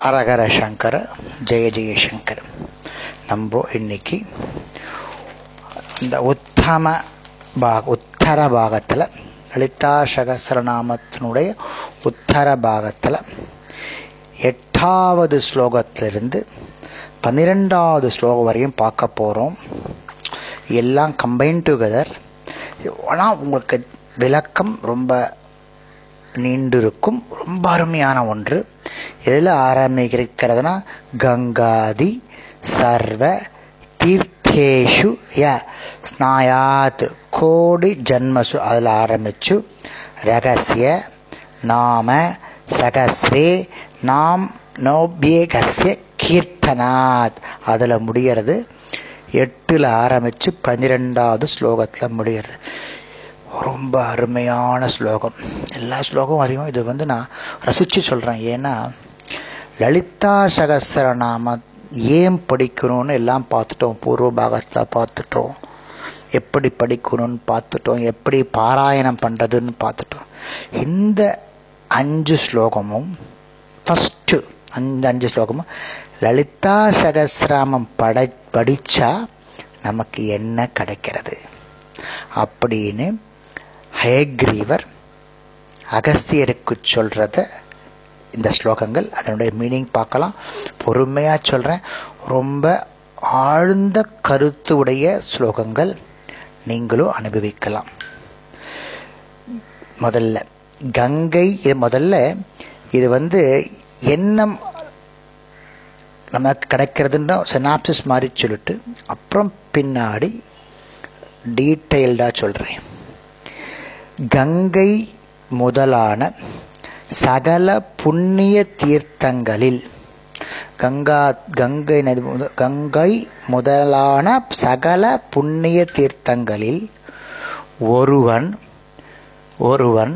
அரகர சங்கர ஜெய ஜெயசங்கர் நம்ம இன்னைக்கு இந்த உத்தம பாக உத்தர பாகத்தில் லலிதா சகசரநாமத்தினுடைய உத்தர பாகத்தில் எட்டாவது ஸ்லோகத்திலிருந்து பன்னிரெண்டாவது ஸ்லோகம் வரையும் பார்க்க போகிறோம் எல்லாம் கம்பைன் டுகெதர் ஆனால் உங்களுக்கு விளக்கம் ரொம்ப நீண்டிருக்கும் ரொம்ப அருமையான ஒன்று. எதில் ஆரம்பிக்கிறதுனா கங்காதி சர்வ தீர்த்தேஷு ய. ஸ்நாயாத் கோடி ஜன்மசு அதில் ஆரம்பிச்சு ரகசிய நாம சகஸ்ரே நாம் நோபியகசிய கீர்த்தனாத். அதில் முடிகிறது எட்டில் ஆரம்பித்து பன்னிரெண்டாவது ஸ்லோகத்தில் முடிகிறது ரொம்ப அருமையான ஸ்லோகம். எல்லா ஸ்லோகமும் அதிகம் இது வந்து நான் ரசித்து சொல்கிறேன் ஏன்னா லலிதா சகசரநாம ஏன் படிக்கணும்னு எல்லாம் பார்த்துட்டோம். பூர்வ பாகத்தில் பார்த்துட்டோம். எப்படி படிக்கணும்னு பார்த்துட்டோம். எப்படி பாராயணம் பண்ணுறதுன்னு பார்த்துட்டோம். இந்த அஞ்சு ஸ்லோகமும் ஃபஸ்ட்டு அந்த அஞ்சு ஸ்லோகமும் லலிதா சகசிராமம் படை படித்தா நமக்கு என்ன கிடைக்கிறது? அப்படின்னு ஹயக்ரீவர் அகஸ்தியருக்கு சொல்கிறத இந்த ஸ்லோகங்கள் அதனுடைய மீனிங் பார்க்கலாம். பொறுமையாக சொல்கிறேன் ரொம்ப ஆழ்ந்த கருத்து உடைய ஸ்லோகங்கள் நீங்களும் அனுபவிக்கலாம். முதல்ல கங்கை இது முதல்ல இது வந்து எண்ணம் நமக்கு கிடைக்கிறதுன்னு செனாப்சிஸ் மாதிரி சொல்லிட்டு அப்புறம் பின்னாடி டீட்டெயில்டாக சொல்கிறேன் கங்கை முதலான சகல புண்ணிய தீர்த்தங்களில் கங்கா கங்கை நதி கங்கை முதலான சகல புண்ணிய தீர்த்தங்களில் ஒருவன் ஒருவன்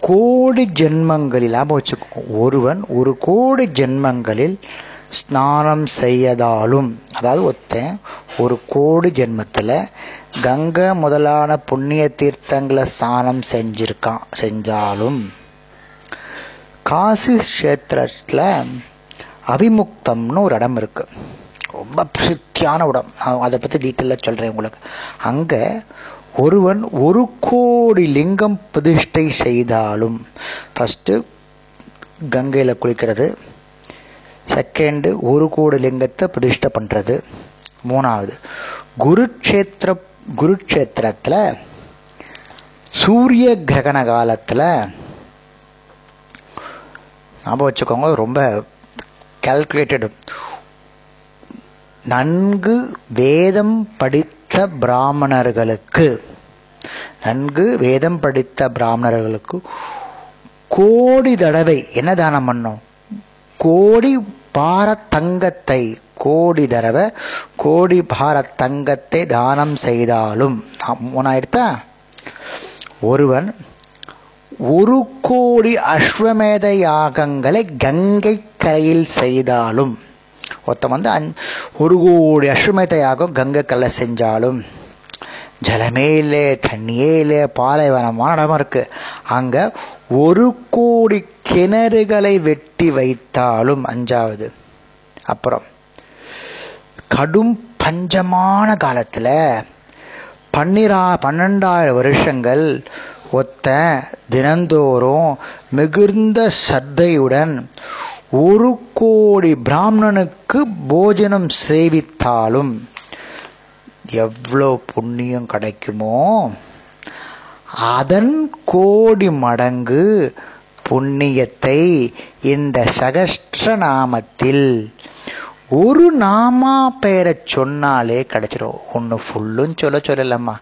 கோடி ஜென்மங்களில் வச்சுக்கோ ஒருவன் ஒரு கோடி ஜென்மங்களில் ஸ்நானம் செய்யதாலும் அதாவது ஒருத்தன் ஒரு கோடி ஜென்மத்தில் கங்கை முதலான புண்ணிய தீர்த்தங்களை ஸ்நானம் செஞ்சிருக்கான் செஞ்சாலும் காசி கஷேத்திரத்தில் அபிமுக்தம்னு ஒரு இடம் இருக்குது ரொம்ப பிரசித்தியான இடம். அதை பற்றி டீட்டெயிலாக சொல்கிறேன் உங்களுக்கு. அங்கே ஒருவன் ஒரு கோடி லிங்கம் பிரதிஷ்டை செய்தாலும் ஃபஸ்ட்டு கங்கையில் குளிக்கிறது செகண்டு ஒரு கோடி லிங்கத்தை பிரதிஷ்டை பண்ணுறது மூணாவது. குருக்ஷேத்திர குருக்ஷேத்திரத்தில் சூரிய கிரகண காலத்தில் ஞாபகம் வச்சுக்கோங்க ரொம்ப கேல்குலேட்டடு நன்கு வேதம் படித்த பிராமணர்களுக்கு நன்கு வேதம் படித்த பிராமணர்களுக்கு கோடி தடவை என்ன தானம் பண்ணோம்? கோடி பார தங்கத்தை கோடி தடவை கோடி பார தங்கத்தை தானம் செய்தாலும். மூணாயிரத்தா ஒருவன் ஒரு கோடி அஸ்வமேத யாகங்களை கங்கை கரையில் செய்தாலும். ஒருத்தன் வந்து அஞ் ஒரு கோடி அஸ்வமேத யாகம் கங்கை கல்ல செஞ்சாலும். ஜலமே இல்லை தண்ணியே இல்லை பாலைவனமான இடமா இருக்குது அங்கே ஒரு கோடி கிணறுகளை வெட்டி வைத்தாலும். அஞ்சாவது அப்புறம். கடும் பஞ்சமான காலத்தில் பன்னிரா பன்னெண்டாயிரம் வருஷங்கள் ஒத்த தினந்தோறும் மிகுந்த சத்தையுடன் ஒரு கோடி பிராமணனுக்கு போஜனம் சேவித்தாலும் எவ்வளோ புண்ணியம் கிடைக்குமோ அதன் கோடி மடங்கு புண்ணியத்தை இந்த சகஸ்ர நாமத்தில் ஒரு நாமா பெயரை சொன்னாலே கிடைச்சிடும் ஒன்று ஃபுல்லும் சொல்ல சொல்லலம்மா.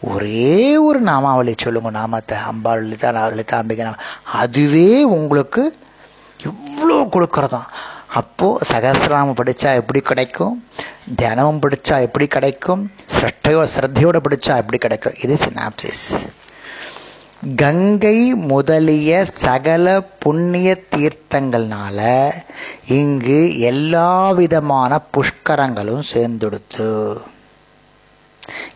ஒரே ஒரு நாமாவளி சொல்லுங்கள் நாமத்தை. அம்பாள் லலிதா லலிதா அம்பிகை நாம. அதுவே உங்களுக்கு இவ்வளோ கொடுக்கறதாம். அப்போது சகசிரநாமம் படித்தா எப்படி கிடைக்கும்? தியானமும் படித்தா எப்படி கிடைக்கும்? சிரட்டையோ சிரத்தையோடு படித்தா எப்படி கிடைக்கும்? இது சினாப்சிஸ் கங்கை முதலிய சகல புண்ணிய தீர்த்தங்கள்னால இங்கு எல்லா விதமான புஷ்கரங்களும் சேர்ந்துடுத்து.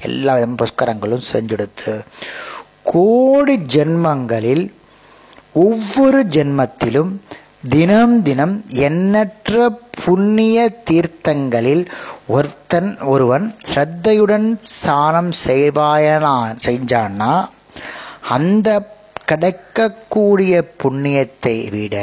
எல்லா விதமான புஷ்கரங்களும் செஞ்செடுத்து கோடி ஜென்மங்களில் ஒவ்வொரு ஜென்மத்திலும் தினம் தினம் எண்ணற்ற புண்ணிய தீர்த்தங்களில் ஒருத்தன் ஒருவன் ஸ்ரத்தையுடன் சாணம் செய்வாயனா செஞ்சான்னா அந்த கிடைக்கக்கூடிய புண்ணியத்தை விட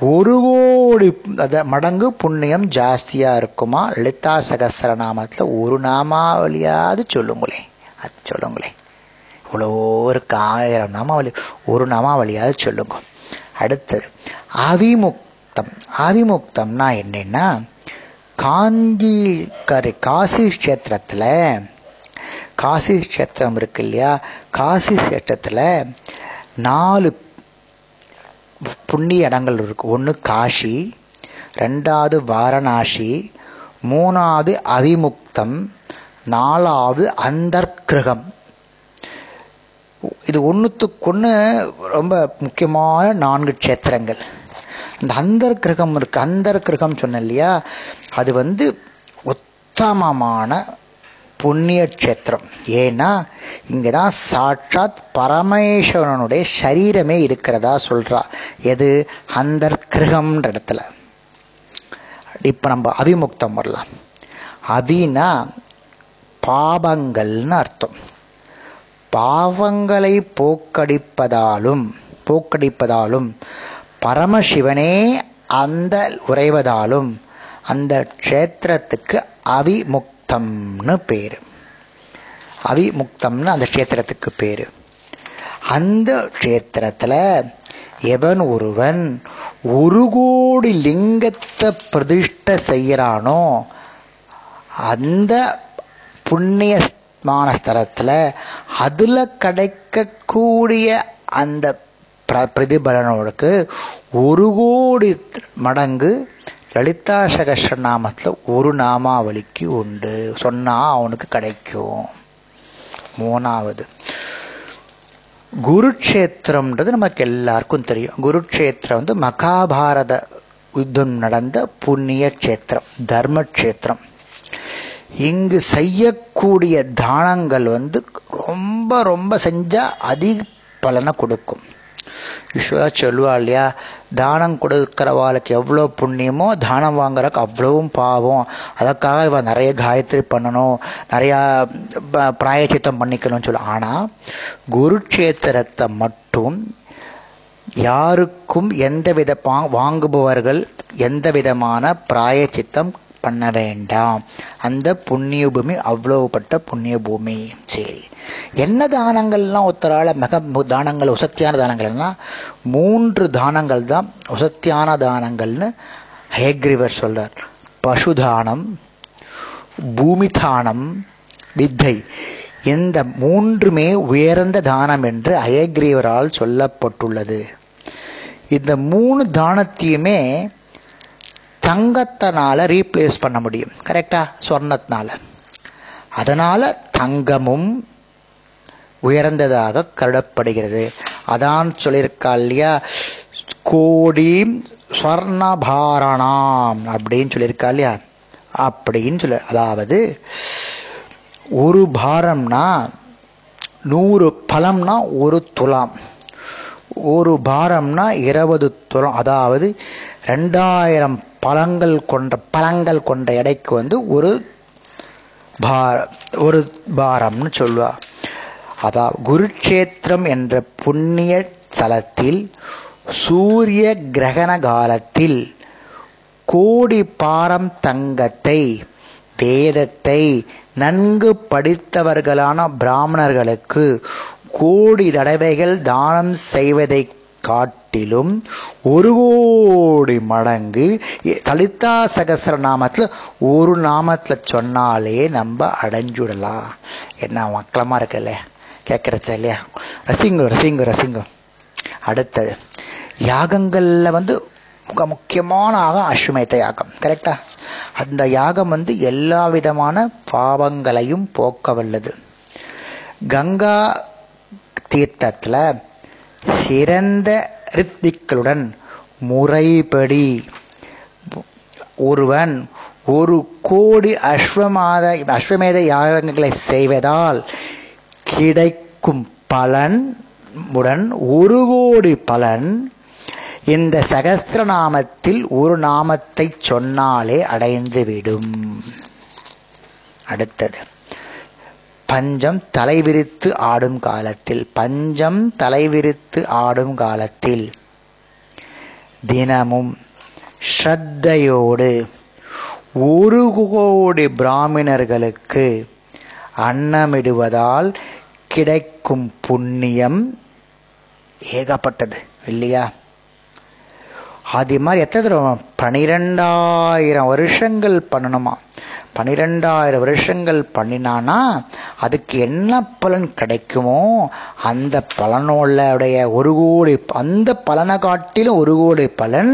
ஒரு கோடி அத மடங்கு புண்ணியம் ஜாஸ்தியாக இருக்குமா? லலிதா சகசரநாமத்தில் ஒரு நாமாவளியாவது சொல்லுங்களேன் அது சொல்லுங்களேன் இவ்வளோ இருக்கு ஆயிரம் நாமாவளி ஒரு நாமாவளியாவது சொல்லுங்க. அடுத்தது அவிமுக்தம். அவிமுக்தம்னா என்னன்னா காஞ்சி கரு காசி கஷேத்திரத்தில் காசி கஷேத்திரம் இருக்கு இல்லையா? காசி கஷேத்திரத்தில் நாலு புண்ணிய இடங்கள் இருக்கு. ஒன்று காஷி ரெண்டாவது வாரணாசி மூணாவது அவிமுக்தம் நாலாவது அந்தர்கிரகம். இது ஒன்றுத்துக்கொன்று ரொம்ப முக்கியமான நான்கு க்ஷேத்திரங்கள். இந்த அந்தர்கிரகம் இருக்குது இருக்கு சொன்னேன் இல்லையா? அது வந்து உத்தமமான புண்ணிய க்ஷேத்திரம் ஏன்னா இங்கே தான் சாட்சாத் பரமேஸ்வரனுடைய சரீரமே இருக்கிறதா சொல்கிறா எது? அந்தர் கிரகம்ன்ற இடத்துல. இப்போ நம்ம அவிமுக்தம் வரலாம். அவினா பாபங்கள்னு அர்த்தம். பாவங்களை போக்கடிப்பதாலும் போக்கடிப்பதாலும் பரமசிவனே அந்த உறைவதாலும் அந்த க்ஷேத்திரத்துக்கு அவிமுக்தம்னு பேர். அவிமுக்தம்னு அந்த க்ஷேத்திரத்துக்கு பேர். அந்த க்ஷேத்திரத்தில் எவன் ஒருவன் ஒரு கோடி லிங்கத்தை பிரதிஷ்டை செய்கிறானோ அந்த புண்ணியமான ஸ்தலத்தில் அதில் கிடைக்கக்கூடிய அந்த பிர பிரதிபலனோடுக்கு ஒரு கோடி மடங்கு லலிதா சகஸ்ர நாமத்தில் ஒரு நாமாவளிக்கு உண்டு. சொன்னால் அவனுக்கு கிடைக்கும். மூணாவது. குருக்ஷேத்திரம்ன்றது நமக்கு எல்லாருக்கும் தெரியும். குருக்ஷேத்திரம் வந்து மகாபாரத யுத்தம் நடந்த புண்ணிய க்ஷேத்திரம் தர்மக்ஷேத்திரம். இங்கு செய்யக்கூடிய தானங்கள் வந்து ரொம்ப ரொம்ப செஞ்சால் அதிக பலனை கொடுக்கும். ஈஸ்வரா சொல்லுவா இல்லையா? தானம் கொடுக்குறவாளுக்கு எவ்வளோ புண்ணியமோ தானம் வாங்குறக்கு அவ்வளவும் பாவம். அதுக்காக இவன் நிறைய காயத்ரி பண்ணணும் நிறையா பிராயச்சித்தம் பண்ணிக்கணும்னு சொல்லு. ஆனால் குருக்ஷேத்திரத்தை மட்டும் யாருக்கும் எந்த வித வாங்குபவர்கள் எந்த விதமான பிராயச்சித்தம் பண்ண வேண்டாம். அந்த புண்ணிய பூமி அவ்வளவுப்பட்ட புண்ணிய பூமி சரி. என்ன தானங்கள்லாம் ஒருத்தரால் மிக தானங்கள் உசத்தியான தானங்கள்னா மூன்று தானங்கள் தான். உசத்தியான தானங்கள்னு ஹேக்ரிவர் சொல்றார். பசுதானம் பூமி தானம் வித்தை. இந்த மூன்றுமே உயர்ந்த தானம் என்று அயக்ரீவரால் சொல்லப்பட்டுள்ளது. இந்த மூணு தானத்தையுமே தங்கத்தினால ரீப்ளேஸ் பண்ண முடியும். கரெக்டா சொர்ணத்தினால. அதனால தங்கமும் உயர்ந்ததாக கருதப்படுகிறது. அதான் சொல்லியிருக்கா இல்லையா? கோடி ஸ்வர்ணபாரணாம் அப்படின்னு சொல்லியிருக்கா இல்லையா? அப்படின்னு சொல்ல அதாவது ஒரு பாரம்னா நூறு பழம்னா ஒரு துலாம். ஒரு பாரம்னா இருபது துலம். அதாவது ரெண்டாயிரம் பழங்கள் கொண்ட பழங்கள் கொண்ட எடைக்கு வந்து ஒரு பார ஒரு பாரம்னு சொல்லுவா. அதாவது குருட்சேத்திரம் என்ற புண்ணிய தலத்தில் சூரிய கிரகண காலத்தில் கோடி பாரம் தங்கத்தை வேதத்தை நன்கு படித்தவர்களான பிராமணர்களுக்கு கோடி தடவைகள் தானம் செய்வதை காட்டிலும் ஒரு கோடி மடங்கு தலிதா சகசர நாமத்தில் ஒரு நாமத்தில் சொன்னாலே நம்ம அடைஞ்சுடலாம். என்ன மக்களமாக இருக்குல்ல? கேட்குறச்ச இல்லையா ரசிங்கோ ரசிங்கோ ரசிங்கம் அடுத்தது யாகங்களில் வந்து மிக முக்கியமான யாகம் அஸ்வமேத யாகம். கரெக்டா அந்த யாகம் வந்து எல்லா விதமான பாவங்களையும் போக்க வல்லது. கங்கா தீர்த்தத்தில் சிறந்த ரித்திக்களுடன் முறைப்படி ஒருவன் ஒரு கோடி அஸ்வமாத அஸ்வமேத யாகங்களை செய்வதால் கிடைக்கும் பலன் உடன் ஒரு கோடி பலன் இந்த சகஸ்திரநாமத்தில் ஒரு நாமத்தை சொன்னாலே அடைந்துவிடும். அடுத்தது பஞ்சம் தலைவிரித்து ஆடும் காலத்தில் பஞ்சம் தலைவிரித்து ஆடும் காலத்தில் தினமும் ஸ்ரத்தையோடு ஒரு கோடி பிராமணர்களுக்கு அன்னமிடுவதால் கிடைக்கும் புண்ணியம் ஏகப்பட்டது இல்லையா? அது மாதிரி எத்தனை தடவை பனிரெண்டாயிரம் வருஷங்கள் பண்ணணுமா பனிரெண்டாயிரம் வருஷங்கள் பண்ணினானா அதுக்கு என்ன பலன் கிடைக்குமோ அந்த பலனோடைய ஒரு கோடி அந்த பலனை காட்டிலும் ஒரு கோடி பலன்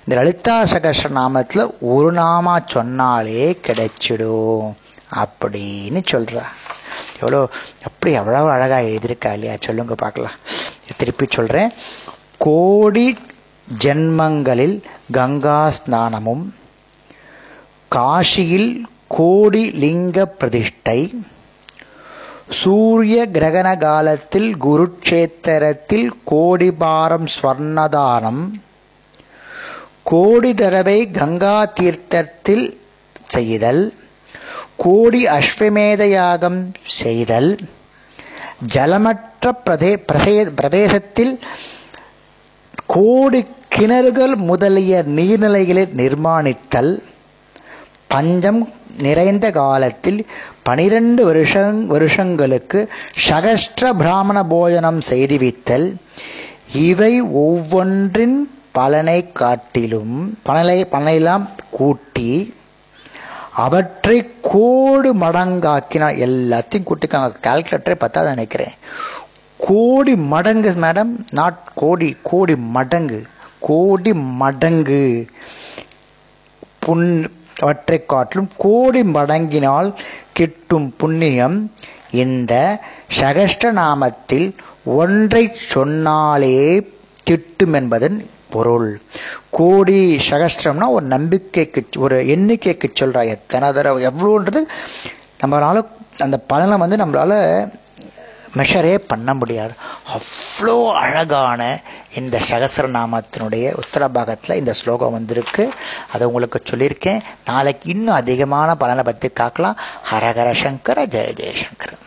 இந்த லலிதா சகஸ்ர நாமத்தில் ஒரு நாமா சொன்னாலே கிடைச்சிடும் அப்படின்னு சொல்கிறேன் எவ்வளோ அப்படி எவ்வளோ அழகாக எழுதியிருக்கா இல்லையா? சொல்லுங்க பார்க்கலாம். திருப்பி சொல்கிறேன் கோடி ஜென்மங்களில் கங்கா ஸ்நானமும் காஷியில் கோடி லிங்க பிரதிஷ்டை சூரிய கிரகண காலத்தில் குருட்சேத்திரத்தில் கோடி பாரம் ஸ்வர்ணதானம் கோடி தடவை கங்கா தீர்த்தத்தில் செய்தல் கோடி அஸ்வமேத யாகம் செய்தல் ஜலமற்ற பிரதே பிரதே பிரதேசத்தில் கோடி கிணறுகள் முதலிய நீர்நிலைகளை நிர்மாணித்தல் பஞ்சம் நிறைந்த காலத்தில் பனிரெண்டு வருஷங் வருஷங்களுக்கு சகஸ்ர பிராமண போஜனம் செய்துவித்தல் இவை ஒவ்வொன்றின் பலனை காட்டிலும் பலனை பலனையெல்லாம் கூட்டி அவற்றை கோடு மடங்காக்கினால் எல்லாத்தையும் கூட்டிக்காங்க. கால்குலேட்டரே பார்த்தா நினைக்கிறேன். கோடி மடங்கு மேடம் நாட் கோடி கோடி மடங்கு. கோடி மடங்கு. புண் அவற்றை காட்டிலும் கோடி மடங்கினால் கிட்டும் புண்ணியம் இந்த சகஷ்ட நாமத்தில் ஒன்றை சொன்னாலே கிட்டும் என்பதன் பொருள். கோடி சகஸ்திரம்னா ஒரு நம்பிக்கைக்கு ஒரு எண்ணிக்கைக்கு சொல்கிறா எத்தனை தடவை எவ்வளோன்றது நம்மளால் அந்த பலனை வந்து நம்மளால் மெஷரே பண்ண முடியாது. அவ்வளோ அழகான இந்த சகசரநாமத்தினுடைய உத்தர பாகத்தில் இந்த ஸ்லோகம் வந்திருக்கு. அதை உங்களுக்கு சொல்லியிருக்கேன். நாளைக்கு இன்னும் அதிகமான பலனை பற்றி காக்கலாம். ஹரஹர சங்கர ஜெய ஜெயசங்கரன்